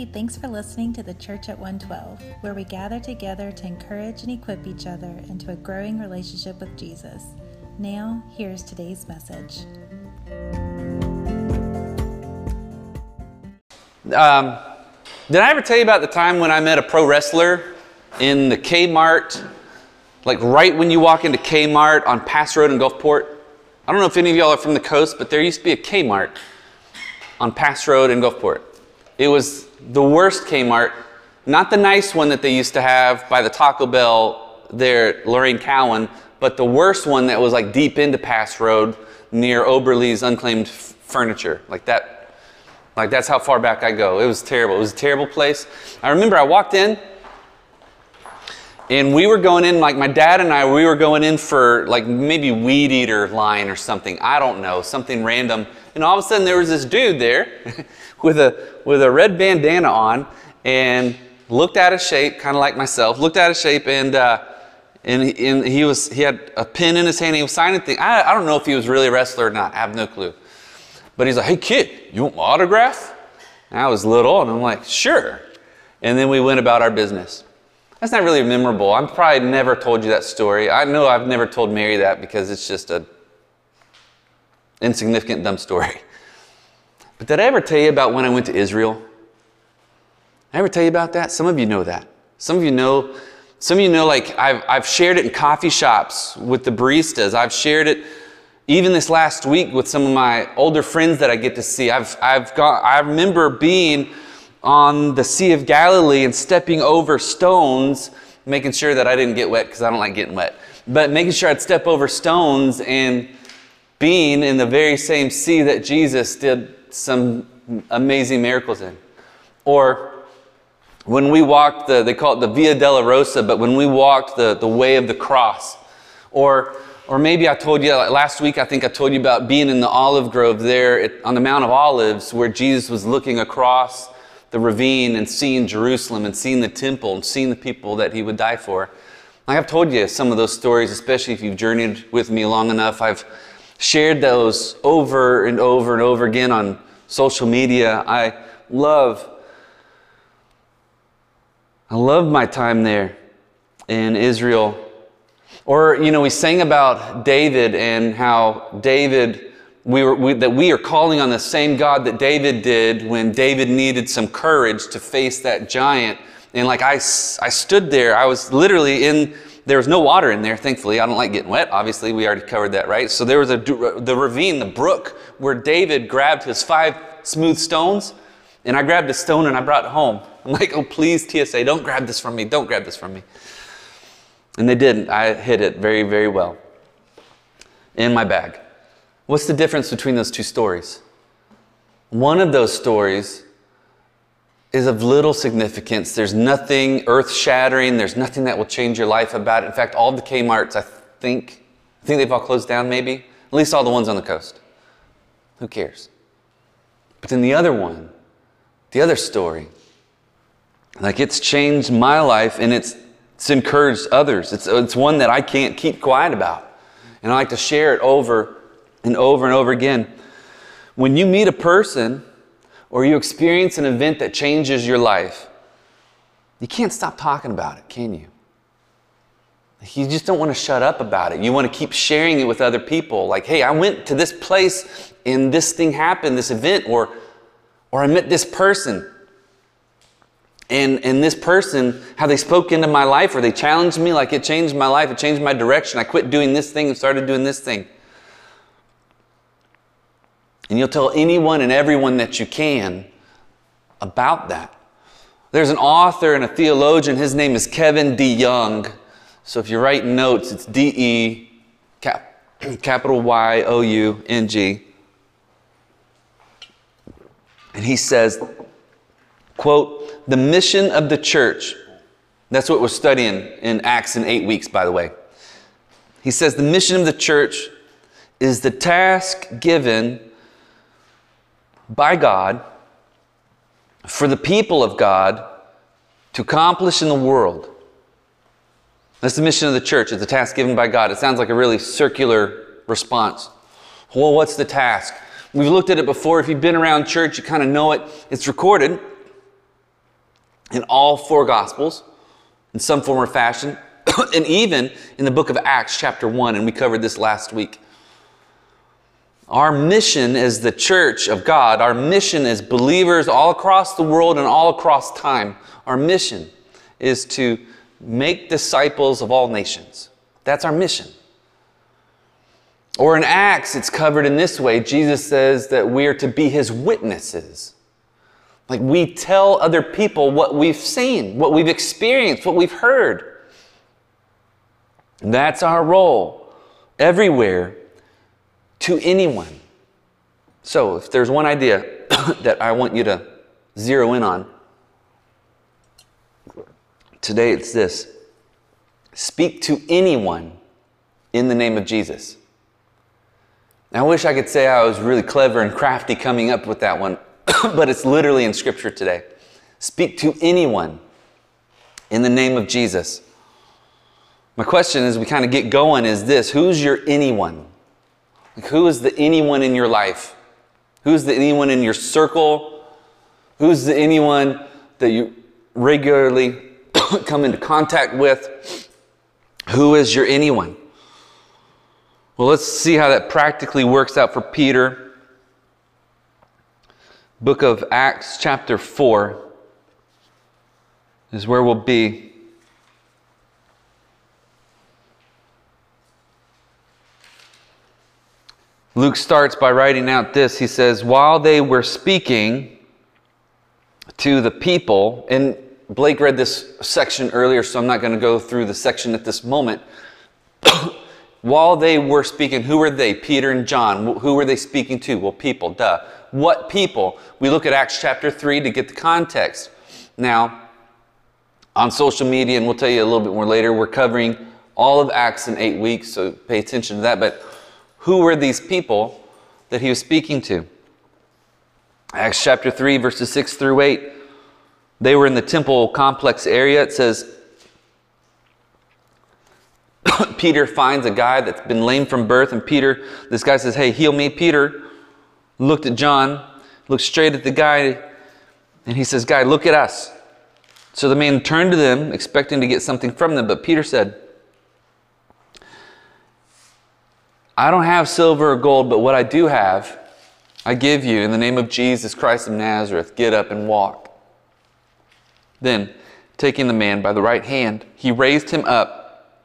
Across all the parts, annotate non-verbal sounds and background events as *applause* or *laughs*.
Hey, thanks for listening to the Church at 112, where we gather together to encourage and equip each other into a growing relationship with Jesus. Now, here's today's message. Um, did I ever tell you about the time when I met a pro wrestler in the Kmart? Like right when you walk into Kmart on Pass Road in Gulfport? I don't know if any of y'all are from the coast, but there used to be a Kmart on Pass Road in Gulfport. It was the worst Kmart, not the nice one that they used to have by the Taco Bell there at Lorraine Cowan, but the worst one that was like deep into Pass Road near Oberle's Unclaimed Furniture. Like that, like that's how far back I go. It was terrible. It was a terrible place. I remember I walked in and we were going in, like my dad and I, we were going in for like maybe weed eater line or something. I don't know, something random. And all of a sudden there was this dude there *laughs* with a with a red bandana on and looked out of shape, kind of like myself, looked out of shape and uh, and, and he was he had a pen in his hand. He was signing things. I, I don't know if he was really a wrestler or not. I have no clue. But he's like, "Hey kid, you want my autograph?" And I was little, and I'm like, "Sure." And then we went about our business. That's not really memorable. I've probably never told you that story. I know I've never told Mary that because it's just a insignificant, dumb story. *laughs* But did I ever tell you about when I went to Israel? Did I ever tell you about that? Some of you know that. Some of you know, some of you know, like I've, I've shared it in coffee shops with the baristas. I've shared it even this last week with some of my older friends that I get to see. I've, I've got, I remember being on the Sea of Galilee and stepping over stones, making sure that I didn't get wet because I don't like getting wet, but making sure I'd step over stones and being in the very same sea that Jesus did some amazing miracles in. Or when we walked the, they call it the Via Dolorosa, but when we walked the, the way of the cross. Or, or maybe I told you last week, I think I told you about being in the olive grove there at, on the Mount of Olives where Jesus was looking across the ravine and seeing Jerusalem and seeing the temple and seeing the people that he would die for. Like I've told you some of those stories, especially if you've journeyed with me long enough. I've shared those over and over and over again on social media. I love I love my time there in Israel. Or, you know, we sang about David and how David, we were, we, that we are calling on the same God that David did when David needed some courage to face that giant. And like I, I stood there, I was literally in there was no water in there, thankfully. I don't like getting wet. Obviously, we already covered that, right? So there was a the ravine, the brook, where David grabbed his five smooth stones, and I grabbed a stone and I brought it home. *laughs* I'm like, oh, please, TSA, don't grab this from me. Don't grab this from me. And they didn't. I hid it very, very well in my bag. What's the difference between those two stories? One of those stories is of little significance. There's nothing earth shattering. There's nothing that will change your life about it. In fact, all the Kmarts, I think, I think they've all closed down maybe. At least all the ones on the coast. Who cares? But then the other one, the other story, like it's changed my life and it's, it's encouraged others. It's, it's one that I can't keep quiet about. And I like to share it over and over and over again. When you meet a person or you experience an event that changes your life, you can't stop talking about it, can you? You just don't want to shut up about it. You want to keep sharing it with other people. Like, hey, I went to this place and this thing happened, this event, or, or I met this person. And, and this person, how they spoke into my life, or they challenged me, like it changed my life, it changed my direction. I quit doing this thing and started doing this thing. And you'll tell anyone and everyone that you can about that. There's an author and a theologian, his name is Kevin DeYoung. So if you're writing notes, it's D E cap, *clears throat* capital Y O U N G. And he says, quote, the mission of the church, that's what we're studying in Acts in eight weeks, by the way. He says, the mission of the church is the task given by God for the people of God to accomplish in the world. That's the mission of the church. It's a task given by God. It sounds like a really circular response. Well, what's the task? We've looked at it before. If you've been around church, you kind of know it. It's recorded. in all four Gospels in some form or fashion, *coughs* and even in the book of Acts, chapter 1, and we covered this last week. Our mission as the church of God, our mission as believers all across the world and all across time, our mission is to make disciples of all nations. That's our mission. Or in Acts, it's covered in this way Jesus says that we are to be his witnesses. Like we tell other people what we've seen, what we've experienced, what we've heard. That's our role everywhere to anyone. So, if there's one idea *coughs* that I want you to zero in on, today it's this speak to anyone in the name of Jesus. I wish I could say I was really clever and crafty coming up with that one, *coughs* but it's literally in Scripture today. Speak to anyone in the name of Jesus. My question as we kind of get going is this Who's your anyone? Like who is the anyone in your life? Who's the anyone in your circle? Who's the anyone that you regularly *coughs* come into contact with? Who is your anyone? Well, let's see how that practically works out for Peter. Book of Acts, chapter 4, is where we'll be. Luke starts by writing out this. He says, While they were speaking to the people, and Blake read this section earlier, so I'm not going to go through the section at this moment. *coughs* While they were speaking, who were they? Peter and John. Who were they speaking to? Well, people, duh. What people? We look at Acts chapter 3 to get the context. Now, on social media, and we'll tell you a little bit more later, we're covering all of Acts in eight weeks, so pay attention to that. But who were these people that he was speaking to? Acts chapter 3, verses 6 through 8. They were in the temple complex area. It says, *coughs* Peter finds a guy that's been lame from birth, and Peter, this guy says, Hey, heal me. Peter looked at John, looked straight at the guy, and he says, Guy, look at us. So the man turned to them, expecting to get something from them, but Peter said, I don't have silver or gold, but what I do have, I give you in the name of Jesus Christ of Nazareth. Get up and walk. Then, taking the man by the right hand, he raised him up,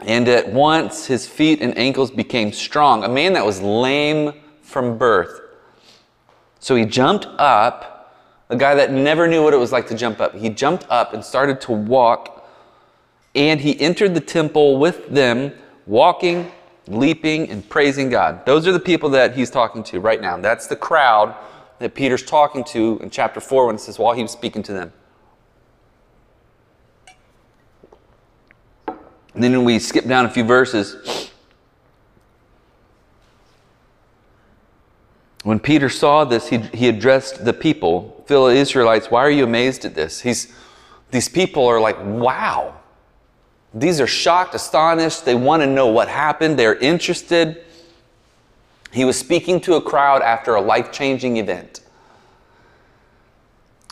and at once his feet and ankles became strong. A man that was lame from birth. So he jumped up, a guy that never knew what it was like to jump up. He jumped up and started to walk, and he entered the temple with them, walking leaping and praising God. Those are the people that he's talking to right now. That's the crowd that Peter's talking to in chapter 4 when it says, while he was speaking to them. And then we skip down a few verses. When Peter saw this, he, he addressed the people, fellow Israelites, why are you amazed at this? He's, these people are like, wow, these are shocked, astonished. They want to know what happened. They're interested. He was speaking to a crowd after a life changing event.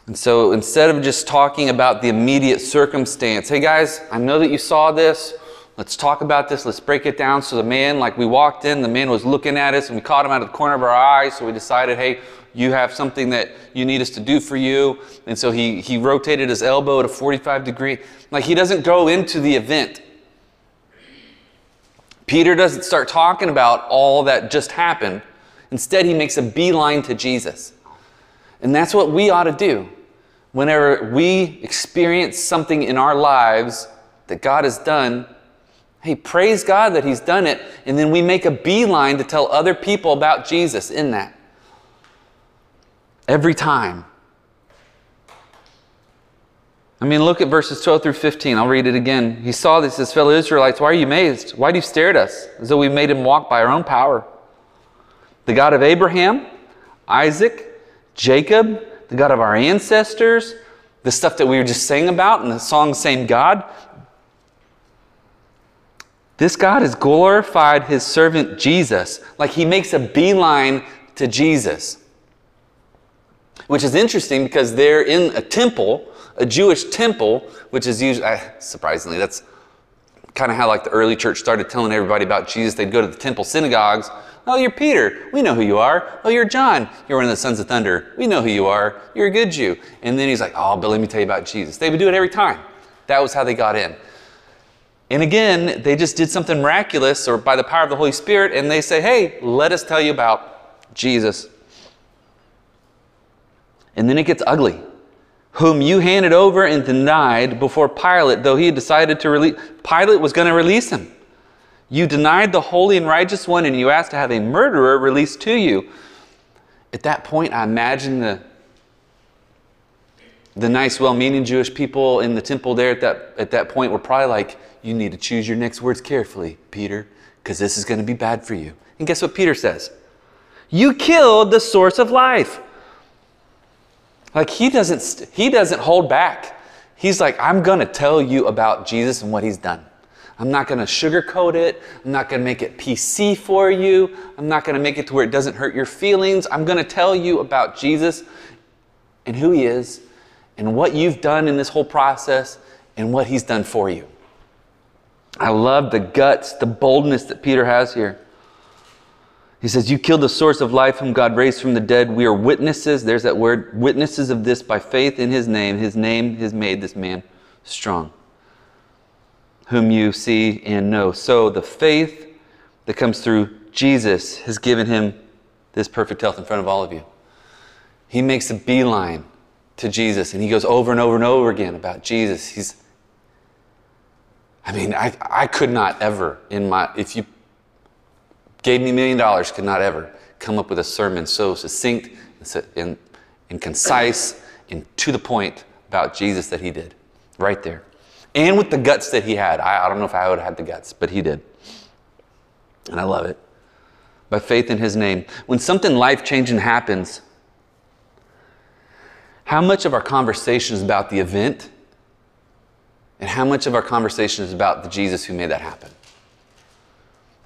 And so instead of just talking about the immediate circumstance, hey guys, I know that you saw this. Let's talk about this. Let's break it down. So the man, like we walked in, the man was looking at us and we caught him out of the corner of our eye. So we decided, hey, you have something that you need us to do for you. And so he, he rotated his elbow at a 45 degree. Like he doesn't go into the event. Peter doesn't start talking about all that just happened. Instead, he makes a beeline to Jesus. And that's what we ought to do. Whenever we experience something in our lives that God has done, hey, praise God that He's done it. And then we make a beeline to tell other people about Jesus in that. Every time. I mean, look at verses 12 through 15. I'll read it again. He saw this, his fellow Israelites. Why are you amazed? Why do you stare at us as though we made him walk by our own power? The God of Abraham, Isaac, Jacob, the God of our ancestors, the stuff that we were just saying about in the song Same God. This God has glorified his servant Jesus. Like he makes a beeline to Jesus which is interesting because they're in a temple, a Jewish temple, which is usually, surprisingly, that's kind of how like the early church started telling everybody about Jesus. They'd go to the temple synagogues. Oh, you're Peter. We know who you are. Oh, you're John. You're one of the sons of thunder. We know who you are. You're a good Jew. And then he's like, oh, but let me tell you about Jesus. They would do it every time. That was how they got in. And again, they just did something miraculous or by the power of the Holy Spirit, and they say, hey, let us tell you about Jesus. And then it gets ugly. Whom you handed over and denied before Pilate, though he had decided to release. Pilate was going to release him. You denied the holy and righteous one, and you asked to have a murderer released to you. At that point, I imagine the, the nice, well meaning Jewish people in the temple there at that, at that point were probably like, You need to choose your next words carefully, Peter, because this is going to be bad for you. And guess what Peter says? You killed the source of life. Like he doesn't he doesn't hold back. He's like, I'm to tell you about Jesus and what he's done. I'm not to sugarcoat it. I'm not to make it PC for you. I'm not to make it to where it doesn't hurt your feelings. I'm to tell you about Jesus and who he is and what you've done in this whole process and what he's done for you. I love the guts, the boldness that Peter has here. He says, You killed the source of life whom God raised from the dead. We are witnesses, there's that word, witnesses of this by faith in his name. His name has made this man strong, whom you see and know. So the faith that comes through Jesus has given him this perfect health in front of all of you. He makes a beeline to Jesus and he goes over and over and over again about Jesus. He's, I mean, I, I could not ever in my, if you gave me a million dollars could not ever come up with a sermon so succinct and, and concise and to the point about Jesus that he did right there. And with the guts that he had. I, I don't know if I would have had the guts, but he did. And I love it. By faith in his name. When something life changing happens, how much of our conversation is about the event and how much of our conversation is about the Jesus who made that happen?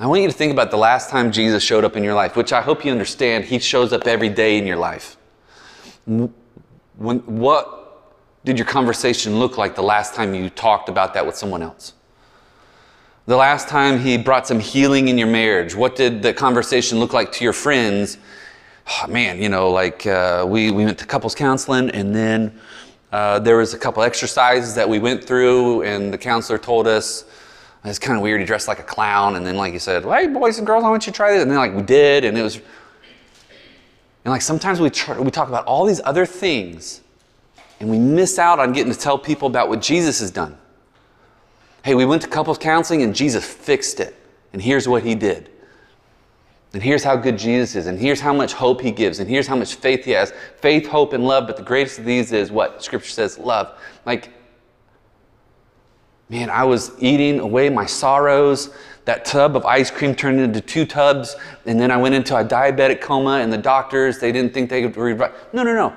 I want you to think about the last time Jesus showed up in your life, which I hope you understand, he shows up every day in your life. When, what did your conversation look like the last time you talked about that with someone else? The last time he brought some healing in your marriage, what did the conversation look like to your friends? Oh, man, you know, like uh, we, we went to couples counseling and then uh, there was a couple exercises that we went through and the counselor told us, it's kind of weird. He dressed like a clown, and then like he said, "Hey, boys and girls, I want you to try this." And then like we did, and it was, and like sometimes we we talk about all these other things, and we miss out on getting to tell people about what Jesus has done. Hey, we went to couples counseling, and Jesus fixed it, and here's what He did. And here's how good Jesus is, and here's how much hope He gives, and here's how much faith He has faith, hope, and love. But the greatest of these is what Scripture says love. Like, Man, I was eating away my sorrows. That tub of ice cream turned into two tubs, and then I went into a diabetic coma, and the doctors, they didn't think they could revive. No, no, no.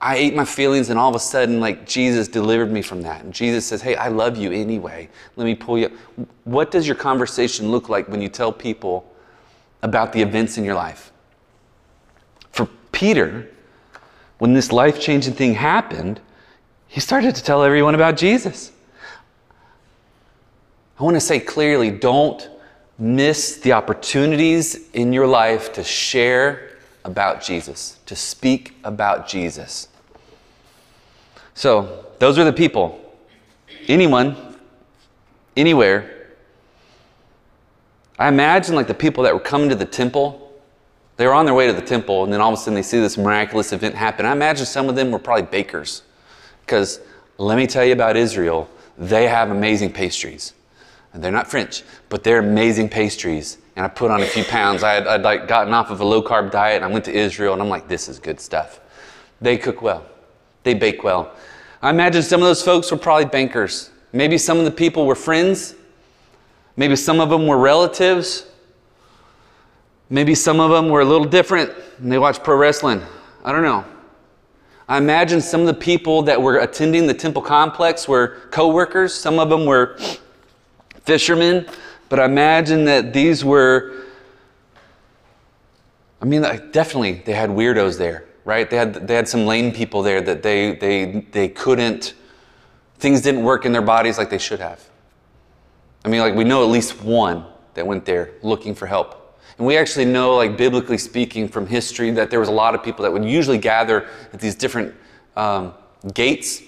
I ate my feelings, and all of a sudden, like Jesus delivered me from that. And Jesus says, Hey, I love you anyway. Let me pull you up. What does your conversation look like when you tell people about the events in your life? For Peter, when this life changing thing happened, he started to tell everyone about Jesus. I want to say clearly don't miss the opportunities in your life to share about Jesus, to speak about Jesus. So, those are the people. Anyone, anywhere. I imagine like the people that were coming to the temple, they were on their way to the temple, and then all of a sudden they see this miraculous event happen. I imagine some of them were probably bakers. Because let me tell you about Israel, they have amazing pastries they're not French, but they're amazing pastries. And I put on a few pounds. I had I'd like gotten off of a low carb diet, and I went to Israel, and I'm like, this is good stuff. They cook well, they bake well. I imagine some of those folks were probably bankers. Maybe some of the people were friends. Maybe some of them were relatives. Maybe some of them were a little different and they watched pro wrestling. I don't know. I imagine some of the people that were attending the temple complex were co-workers. Some of them were fishermen, but I imagine that these were, I mean, definitely they had weirdos there, right? They had, they had some lame people there that they, they, they couldn't things didn't work in their bodies like they should have. I mean, like we know at least one that went there looking for help. And we actually know, like biblically speaking, from history, that there was a lot of people that would usually gather at these different um, gates.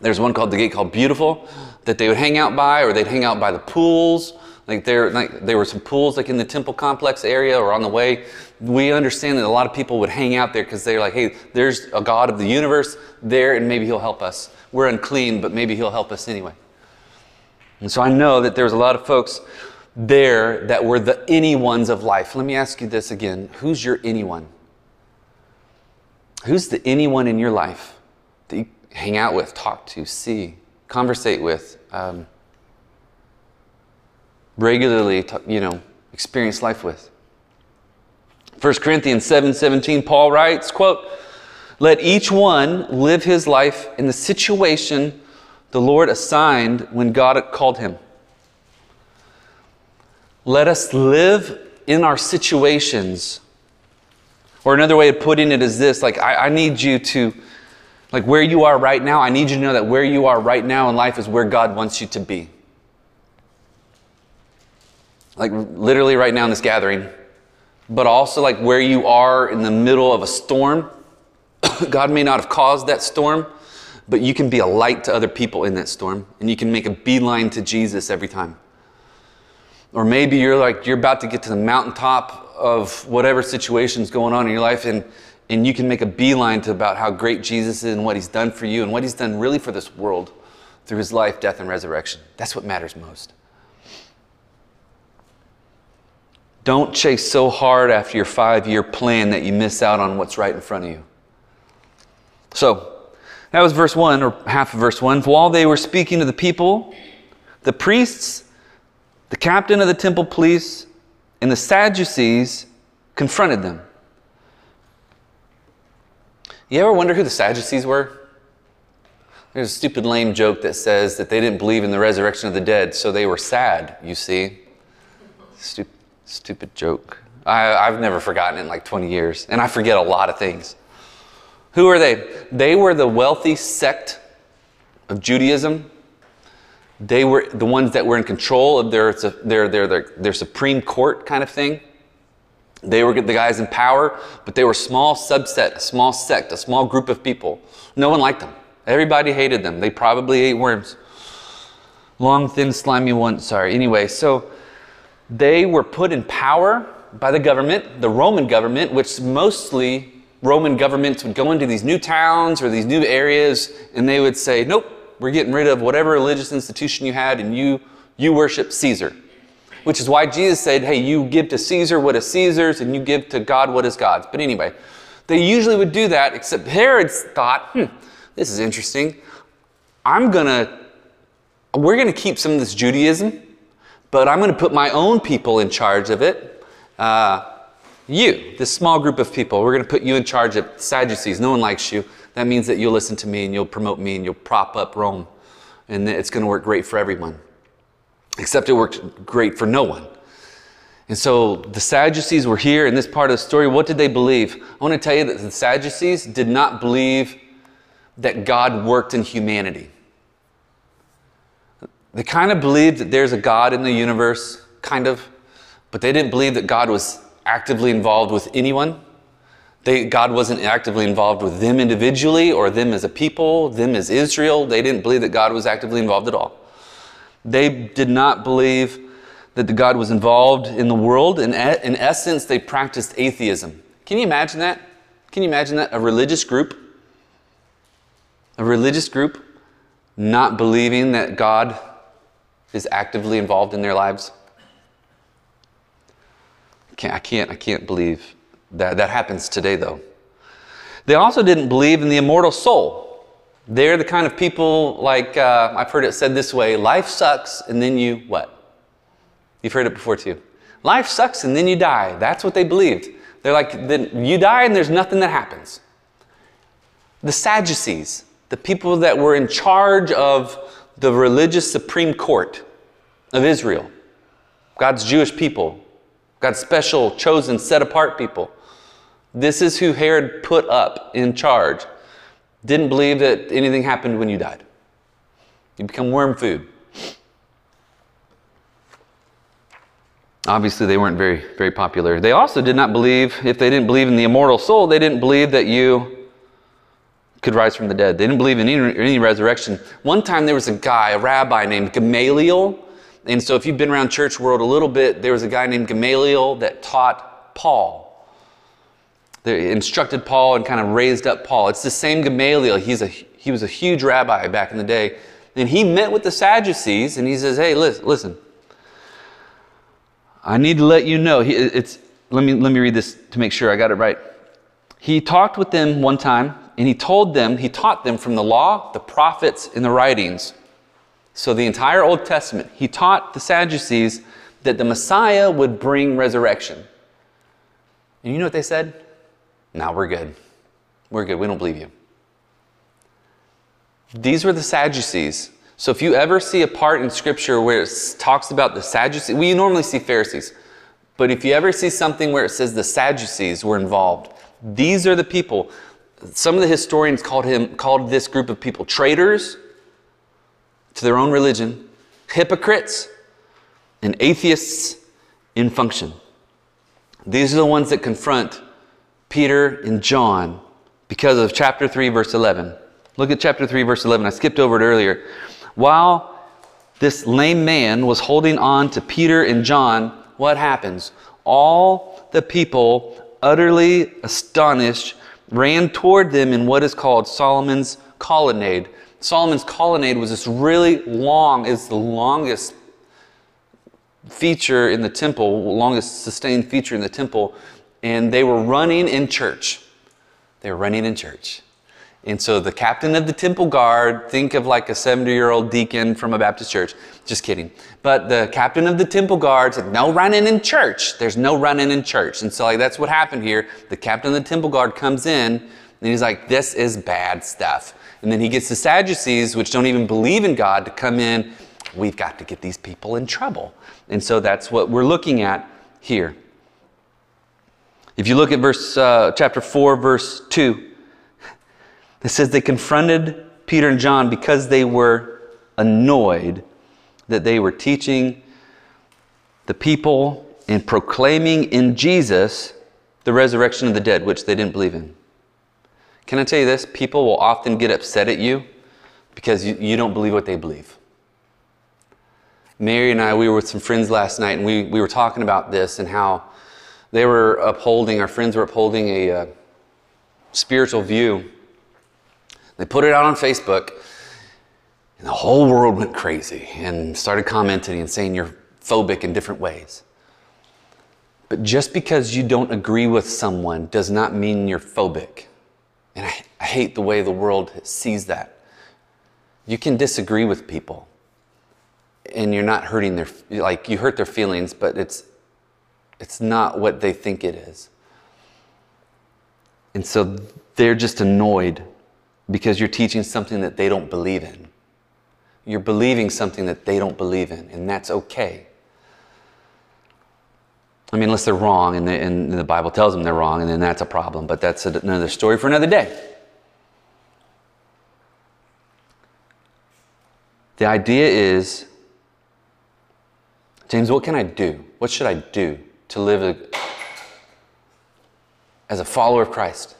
There's one called the gate called Beautiful that they would hang out by, or they'd hang out by the pools. Like there, like there were some pools like in the temple complex area or on the way. We understand that a lot of people would hang out there because they're like, hey, there's a God of the universe there, and maybe He'll help us. We're unclean, but maybe He'll help us anyway. And so I know that there's a lot of folks there that were the anyones of life. Let me ask you this again who's your anyone? Who's the anyone in your life that you hang out with, talk to, see, conversate with, um, regularly, you know, experience life with? 1 Corinthians 7 17, Paul writes, quote, Let each one live his life in the situation the Lord assigned when God called him. Let us live in our situations. Or another way of putting it is this like, I, I need you to, like, where you are right now, I need you to know that where you are right now in life is where God wants you to be. Like, literally right now in this gathering, but also like where you are in the middle of a storm. *coughs* God may not have caused that storm, but you can be a light to other people in that storm, and you can make a beeline to Jesus every time. Or maybe you're like, you're about to get to the mountaintop of whatever situation's going on in your life, and, and you can make a beeline to about how great Jesus is and what he's done for you and what he's done really for this world through his life, death, and resurrection. That's what matters most. Don't chase so hard after your five year plan that you miss out on what's right in front of you. So, that was verse 1, or half of verse 1. While they were speaking to the people, the priests the captain of the temple police and the Sadducees confronted them. You ever wonder who the Sadducees were? There's a stupid, lame joke that says that they didn't believe in the resurrection of the dead, so they were sad, you see. Stupid, stupid joke. I, I've never forgotten it in like 20 years, and I forget a lot of things. Who are they? They were the wealthy sect of Judaism they were the ones that were in control of their, their, their, their, their Supreme Court kind of thing. They were the guys in power, but they were a small subset, a small sect, a small group of people. No one liked them. Everybody hated them. They probably ate worms. Long, thin, slimy one. Sorry. Anyway, so they were put in power by the government, the Roman government, which mostly Roman governments would go into these new towns or these new areas and they would say, nope, we're getting rid of whatever religious institution you had and you, you worship Caesar. Which is why Jesus said, hey, you give to Caesar what is Caesar's and you give to God what is God's. But anyway, they usually would do that, except Herod's thought, hmm, this is interesting. I'm going to, we're going to keep some of this Judaism, but I'm going to put my own people in charge of it. Uh, you, this small group of people, we're going to put you in charge of Sadducees. No one likes you that means that you'll listen to me and you'll promote me and you'll prop up Rome. And it's going to work great for everyone. Except it worked great for no one. And so the Sadducees were here in this part of the story. What did they believe? I want to tell you that the Sadducees did not believe that God worked in humanity. They kind of believed that there's a God in the universe, kind of, but they didn't believe that God was actively involved with anyone. They, God wasn't actively involved with them individually or them as a people, them as Israel. They didn't believe that God was actively involved at all. They did not believe that the God was involved in the world. In, in essence, they practiced atheism. Can you imagine that? Can you imagine that? A religious group, a religious group not believing that God is actively involved in their lives? I can't, I can't, I can't believe that, that happens today, though. They also didn't believe in the immortal soul. They're the kind of people, like uh, I've heard it said this way life sucks, and then you what? You've heard it before, too. Life sucks, and then you die. That's what they believed. They're like, then you die, and there's nothing that happens. The Sadducees, the people that were in charge of the religious Supreme Court of Israel, God's Jewish people, God's special, chosen, set apart people. This is who Herod put up in charge. Didn't believe that anything happened when you died. You become worm food. Obviously, they weren't very, very popular. They also did not believe, if they didn't believe in the immortal soul, they didn't believe that you could rise from the dead. They didn't believe in any, any resurrection. One time there was a guy, a rabbi named Gamaliel. And so if you've been around church world a little bit, there was a guy named Gamaliel that taught Paul. They instructed Paul and kind of raised up Paul. It's the same Gamaliel. He's a, he was a huge rabbi back in the day. And he met with the Sadducees and he says, Hey, listen, listen. I need to let you know. He, it's, let, me, let me read this to make sure I got it right. He talked with them one time and he told them, he taught them from the law, the prophets, and the writings. So the entire Old Testament, he taught the Sadducees that the Messiah would bring resurrection. And you know what they said? Now we're good. We're good. We don't believe you. These were the Sadducees. So if you ever see a part in Scripture where it talks about the Sadducees, we normally see Pharisees. But if you ever see something where it says the Sadducees were involved, these are the people some of the historians called him called this group of people traitors to their own religion, hypocrites, and atheists in function. These are the ones that confront Peter and John because of chapter 3 verse 11. Look at chapter 3 verse 11. I skipped over it earlier. While this lame man was holding on to Peter and John, what happens? All the people utterly astonished ran toward them in what is called Solomon's colonnade. Solomon's colonnade was this really long, is the longest feature in the temple, longest sustained feature in the temple, and they were running in church. They were running in church. And so the captain of the temple guard, think of like a 70 year old deacon from a Baptist church. Just kidding. But the captain of the temple guard said, No running in church. There's no running in church. And so, like, that's what happened here. The captain of the temple guard comes in and he's like, This is bad stuff. And then he gets the Sadducees, which don't even believe in God, to come in. We've got to get these people in trouble. And so that's what we're looking at here. If you look at verse uh, chapter 4, verse 2, it says they confronted Peter and John because they were annoyed that they were teaching the people and proclaiming in Jesus the resurrection of the dead, which they didn't believe in. Can I tell you this? People will often get upset at you because you, you don't believe what they believe. Mary and I, we were with some friends last night and we, we were talking about this and how they were upholding, our friends were upholding a uh, spiritual view they put it out on Facebook, and the whole world went crazy and started commenting and saying you're phobic in different ways. But just because you don't agree with someone does not mean you're phobic. And I, I hate the way the world sees that. You can disagree with people and you're not hurting their like you hurt their feelings but it's it's not what they think it is and so they're just annoyed because you're teaching something that they don't believe in. You're believing something that they don't believe in, and that's okay. I mean, unless they're wrong and, they, and the Bible tells them they're wrong, and then that's a problem, but that's another story for another day. The idea is James, what can I do? What should I do to live as a follower of Christ?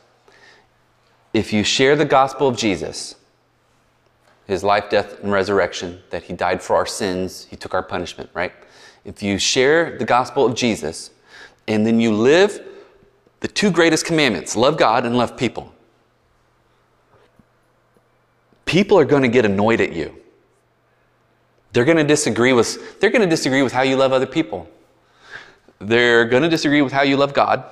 if you share the gospel of Jesus, his life, death, and resurrection, that he died for our sins, he took our punishment, right? If you share the gospel of Jesus and then you live the two greatest commandments love God and love people, people are going to get annoyed at you. They're going to disagree with they're going to disagree with how you love other people. They're going to disagree with how you love God.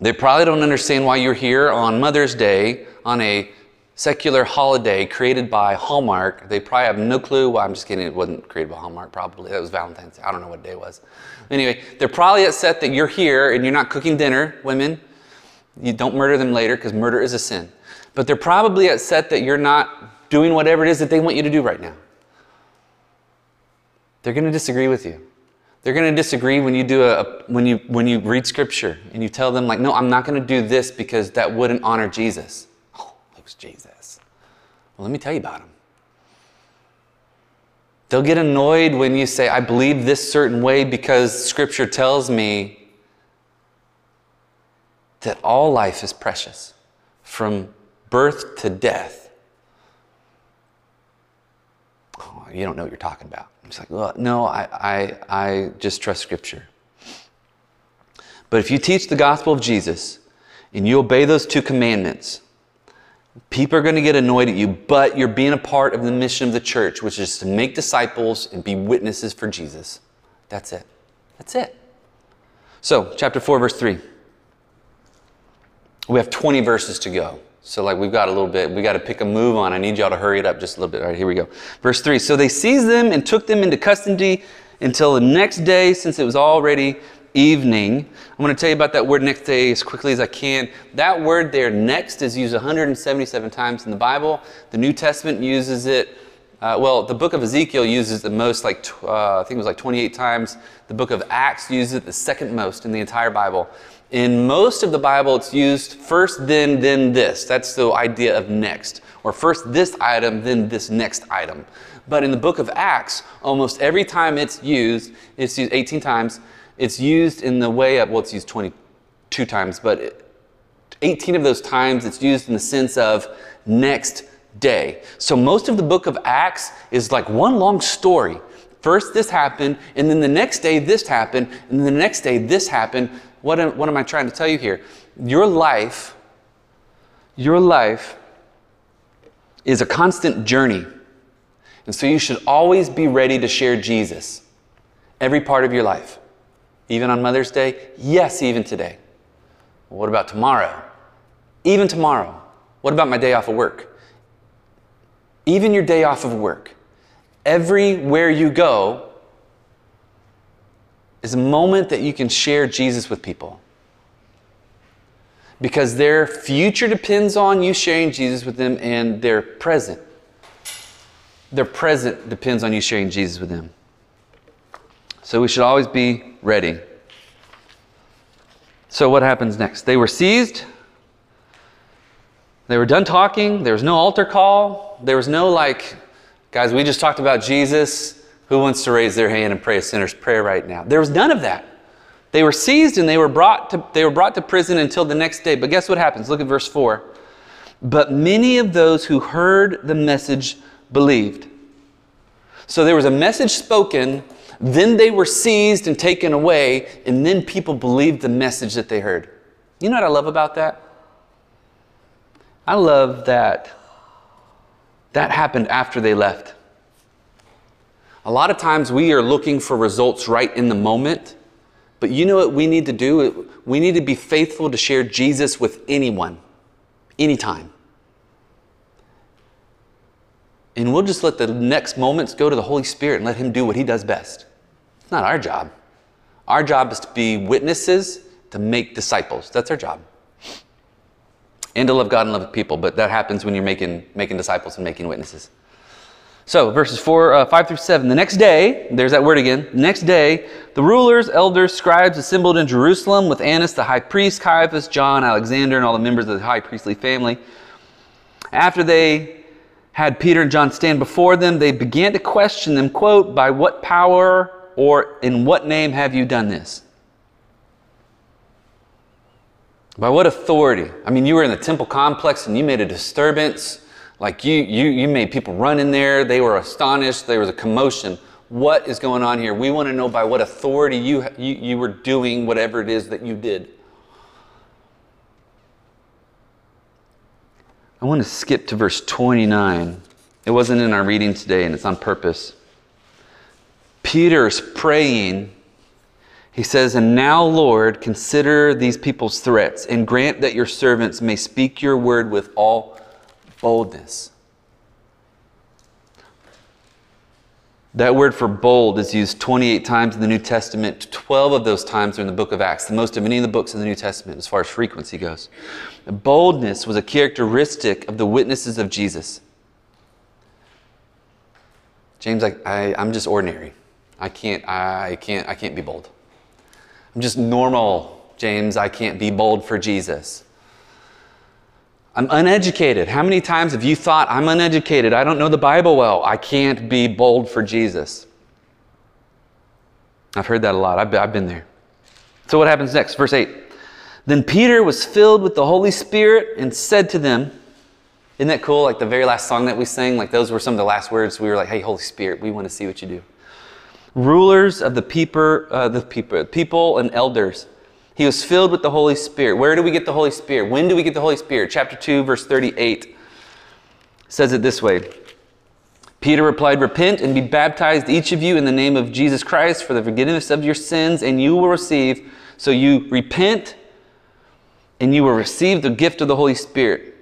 They probably don't understand why you're here on Mother's Day on a secular holiday created by Hallmark. They probably have no clue why. I'm just kidding. It wasn't created by Hallmark, probably. That was Valentine's Day. I don't know what day it was. Anyway, they're probably upset that you're here and you're not cooking dinner, women. You don't murder them later because murder is a sin. But they're probably upset that you're not doing whatever it is that they want you to do right now. They're going to disagree with you. They're going to disagree when you do a, when you when you read scripture and you tell them like, "No, I'm not going to do this because that wouldn't honor Jesus." Oh, who's Jesus? Well, let me tell you about him. They'll get annoyed when you say, I believe this certain way because scripture tells me that all life is precious from birth to death. You don't know what you're talking about. Just like, well, no, I, I, I just trust scripture. But if you teach the gospel of Jesus and you obey those two commandments, People are going to get annoyed at you, but you're being a part of the mission of the church, which is to make disciples and be witnesses for Jesus. That's it. That's it. So, chapter 4, verse 3. We have 20 verses to go. So, like, we've got a little bit, we got to pick a move on. I need y'all to hurry it up just a little bit. All right, here we go. Verse 3. So they seized them and took them into custody until the next day, since it was already evening. I'm going to tell you about that word next day as quickly as I can. That word there, next, is used 177 times in the Bible. The New Testament uses it. Uh, well, the book of Ezekiel uses the most, like uh, I think it was like 28 times. The book of Acts uses it the second most in the entire Bible. In most of the Bible, it's used first, then, then this. That's the idea of next. Or first this item, then this next item. But in the book of Acts, almost every time it's used, it's used 18 times, it's used in the way of, well, it's used 22 times, but 18 of those times it's used in the sense of next day. So most of the book of Acts is like one long story. First, this happened, and then the next day, this happened, and then the next day, this happened. What am, what am I trying to tell you here? Your life, your life is a constant journey. And so you should always be ready to share Jesus every part of your life. Even on Mother's Day? Yes, even today. What about tomorrow? Even tomorrow. What about my day off of work? Even your day off of work. Everywhere you go is a moment that you can share Jesus with people. Because their future depends on you sharing Jesus with them, and their present. Their present depends on you sharing Jesus with them. So we should always be ready. So, what happens next? They were seized. They were done talking. There was no altar call. There was no, like, guys, we just talked about Jesus. Who wants to raise their hand and pray a sinner's prayer right now? There was none of that. They were seized and they were brought to, they were brought to prison until the next day. But guess what happens? Look at verse 4. But many of those who heard the message believed. So there was a message spoken then they were seized and taken away, and then people believed the message that they heard. You know what I love about that? I love that that happened after they left. A lot of times we are looking for results right in the moment, but you know what we need to do? We need to be faithful to share Jesus with anyone, anytime. And we'll just let the next moments go to the Holy Spirit and let Him do what He does best. It's not our job. Our job is to be witnesses, to make disciples. That's our job. And to love God and love people, but that happens when you're making, making disciples and making witnesses. So, verses four, uh, 5 through 7. The next day, there's that word again. The next day, the rulers, elders, scribes assembled in Jerusalem with Annas, the high priest, Caiaphas, John, Alexander, and all the members of the high priestly family. After they had Peter and John stand before them, they began to question them, quote, By what power or in what name have you done this? By what authority? I mean, you were in the temple complex and you made a disturbance. Like you, you, you made people run in there. They were astonished. There was a commotion. What is going on here? We want to know by what authority you, you, you were doing whatever it is that you did. I want to skip to verse 29. It wasn't in our reading today, and it's on purpose. Peter's praying. He says, And now, Lord, consider these people's threats and grant that your servants may speak your word with all boldness. That word for bold is used 28 times in the New Testament. 12 of those times are in the book of Acts, the most of any of the books in the New Testament as far as frequency goes. Boldness was a characteristic of the witnesses of Jesus. James, I, I, I'm just ordinary. I can't, I can't, I can't be bold. I'm just normal, James. I can't be bold for Jesus. I'm uneducated. How many times have you thought, I'm uneducated, I don't know the Bible well, I can't be bold for Jesus? I've heard that a lot. I've, I've been there. So, what happens next? Verse 8. Then Peter was filled with the Holy Spirit and said to them, Isn't that cool? Like the very last song that we sang, like those were some of the last words. We were like, Hey, Holy Spirit, we want to see what you do. Rulers of the people, uh, the people, people and elders. He was filled with the Holy Spirit. Where do we get the Holy Spirit? When do we get the Holy Spirit? Chapter 2, verse 38 says it this way Peter replied, Repent and be baptized, each of you, in the name of Jesus Christ for the forgiveness of your sins, and you will receive. So you repent and you will receive the gift of the Holy Spirit.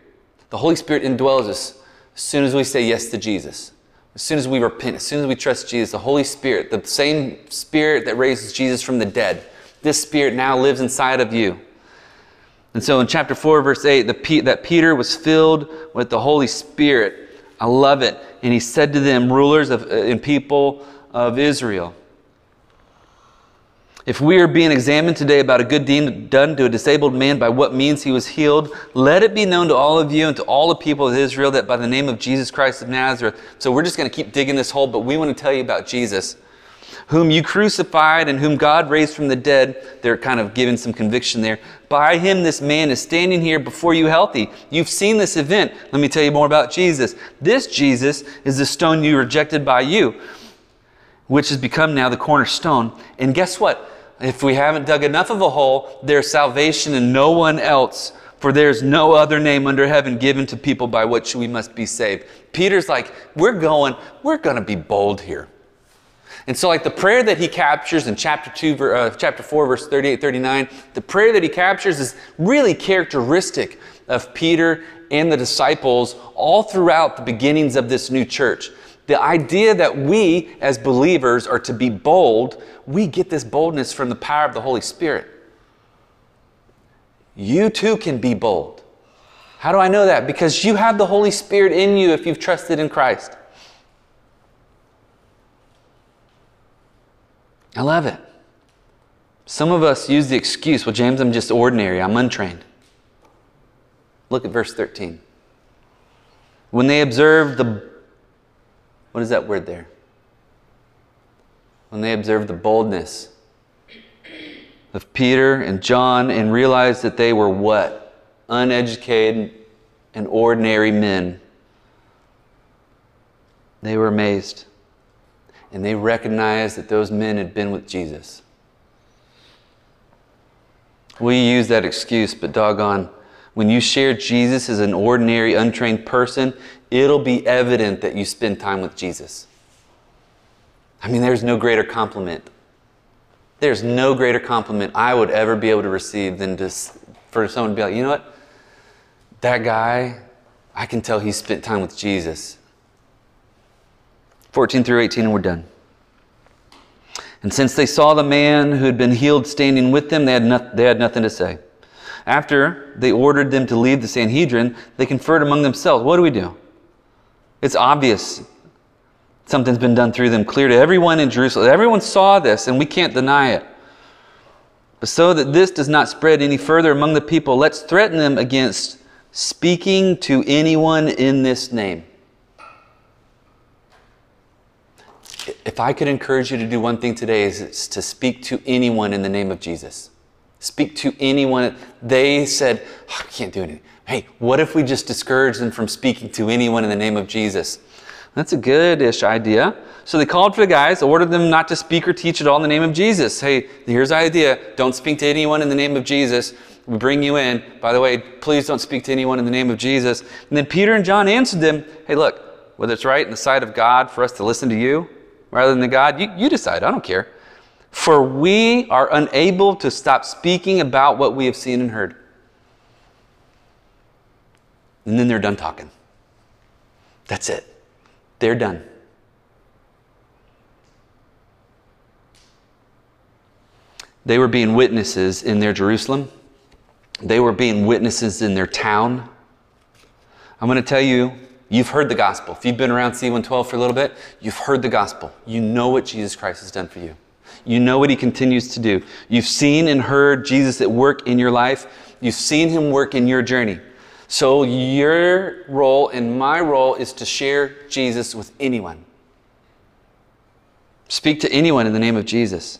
The Holy Spirit indwells us as soon as we say yes to Jesus. As soon as we repent, as soon as we trust Jesus, the Holy Spirit, the same Spirit that raises Jesus from the dead, this Spirit now lives inside of you. And so in chapter 4, verse 8, the, that Peter was filled with the Holy Spirit. I love it. And he said to them, rulers of, uh, and people of Israel, if we are being examined today about a good deed done to a disabled man by what means he was healed, let it be known to all of you and to all the people of Israel that by the name of Jesus Christ of Nazareth. So we're just going to keep digging this hole, but we want to tell you about Jesus, whom you crucified and whom God raised from the dead. They're kind of giving some conviction there. By him, this man is standing here before you healthy. You've seen this event. Let me tell you more about Jesus. This Jesus is the stone you rejected by you, which has become now the cornerstone. And guess what? If we haven't dug enough of a hole, there's salvation in no one else. For there's no other name under heaven given to people by which we must be saved. Peter's like, we're going, we're going to be bold here. And so, like the prayer that he captures in chapter 2, uh, chapter 4, verse 38, 39, the prayer that he captures is really characteristic of Peter and the disciples all throughout the beginnings of this new church. The idea that we as believers are to be bold, we get this boldness from the power of the Holy Spirit. You too can be bold. How do I know that? Because you have the Holy Spirit in you if you've trusted in Christ. I love it. Some of us use the excuse, well, James, I'm just ordinary, I'm untrained. Look at verse 13. When they observed the what is that word there? When they observed the boldness of Peter and John and realized that they were what? Uneducated and ordinary men. They were amazed. And they recognized that those men had been with Jesus. We use that excuse, but doggone, when you share Jesus as an ordinary, untrained person, it'll be evident that you spend time with Jesus. I mean, there's no greater compliment. There's no greater compliment I would ever be able to receive than just for someone to be like, you know what? That guy, I can tell he spent time with Jesus. 14 through 18, and we're done. And since they saw the man who had been healed standing with them, they had, they had nothing to say. After they ordered them to leave the Sanhedrin, they conferred among themselves. What do we do? It's obvious something's been done through them, clear to everyone in Jerusalem. Everyone saw this, and we can't deny it. But so that this does not spread any further among the people, let's threaten them against speaking to anyone in this name. If I could encourage you to do one thing today, is to speak to anyone in the name of Jesus. Speak to anyone. They said, oh, I can't do anything. Hey, what if we just discourage them from speaking to anyone in the name of Jesus? That's a good-ish idea. So they called for the guys, ordered them not to speak or teach at all in the name of Jesus. Hey, here's the idea. Don't speak to anyone in the name of Jesus. We bring you in. By the way, please don't speak to anyone in the name of Jesus. And then Peter and John answered them, Hey, look, whether it's right in the sight of God for us to listen to you rather than to God, you, you decide. I don't care. For we are unable to stop speaking about what we have seen and heard. And then they're done talking. That's it. They're done. They were being witnesses in their Jerusalem. They were being witnesses in their town. I'm going to tell you, you've heard the gospel. If you've been around C112 for a little bit, you've heard the gospel. You know what Jesus Christ has done for you. You know what he continues to do. You've seen and heard Jesus at work in your life. You've seen him work in your journey. So, your role and my role is to share Jesus with anyone. Speak to anyone in the name of Jesus.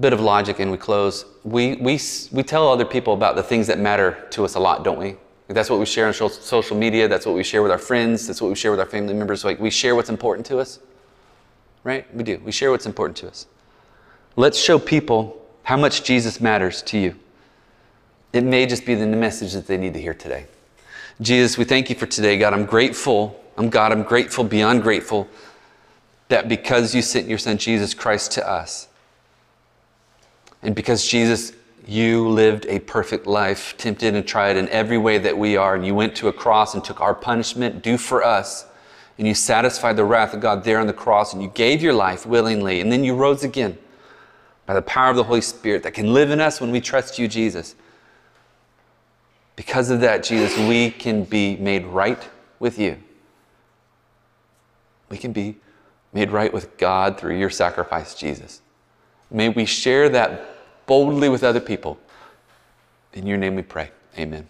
Bit of logic and we close. We, we, we tell other people about the things that matter to us a lot, don't we? That's what we share on social media. That's what we share with our friends. That's what we share with our family members. Like we share what's important to us, right? We do. We share what's important to us. Let's show people how much Jesus matters to you. It may just be the message that they need to hear today. Jesus, we thank you for today. God, I'm grateful. I'm God, I'm grateful beyond grateful that because you sent your son Jesus Christ to us, and because Jesus you lived a perfect life, tempted and tried in every way that we are, and you went to a cross and took our punishment due for us, and you satisfied the wrath of God there on the cross, and you gave your life willingly, and then you rose again by the power of the Holy Spirit that can live in us when we trust you, Jesus. Because of that, Jesus, we can be made right with you. We can be made right with God through your sacrifice, Jesus. May we share that boldly with other people. In your name we pray. Amen.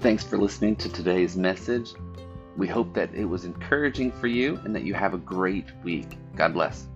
Thanks for listening to today's message. We hope that it was encouraging for you and that you have a great week. God bless.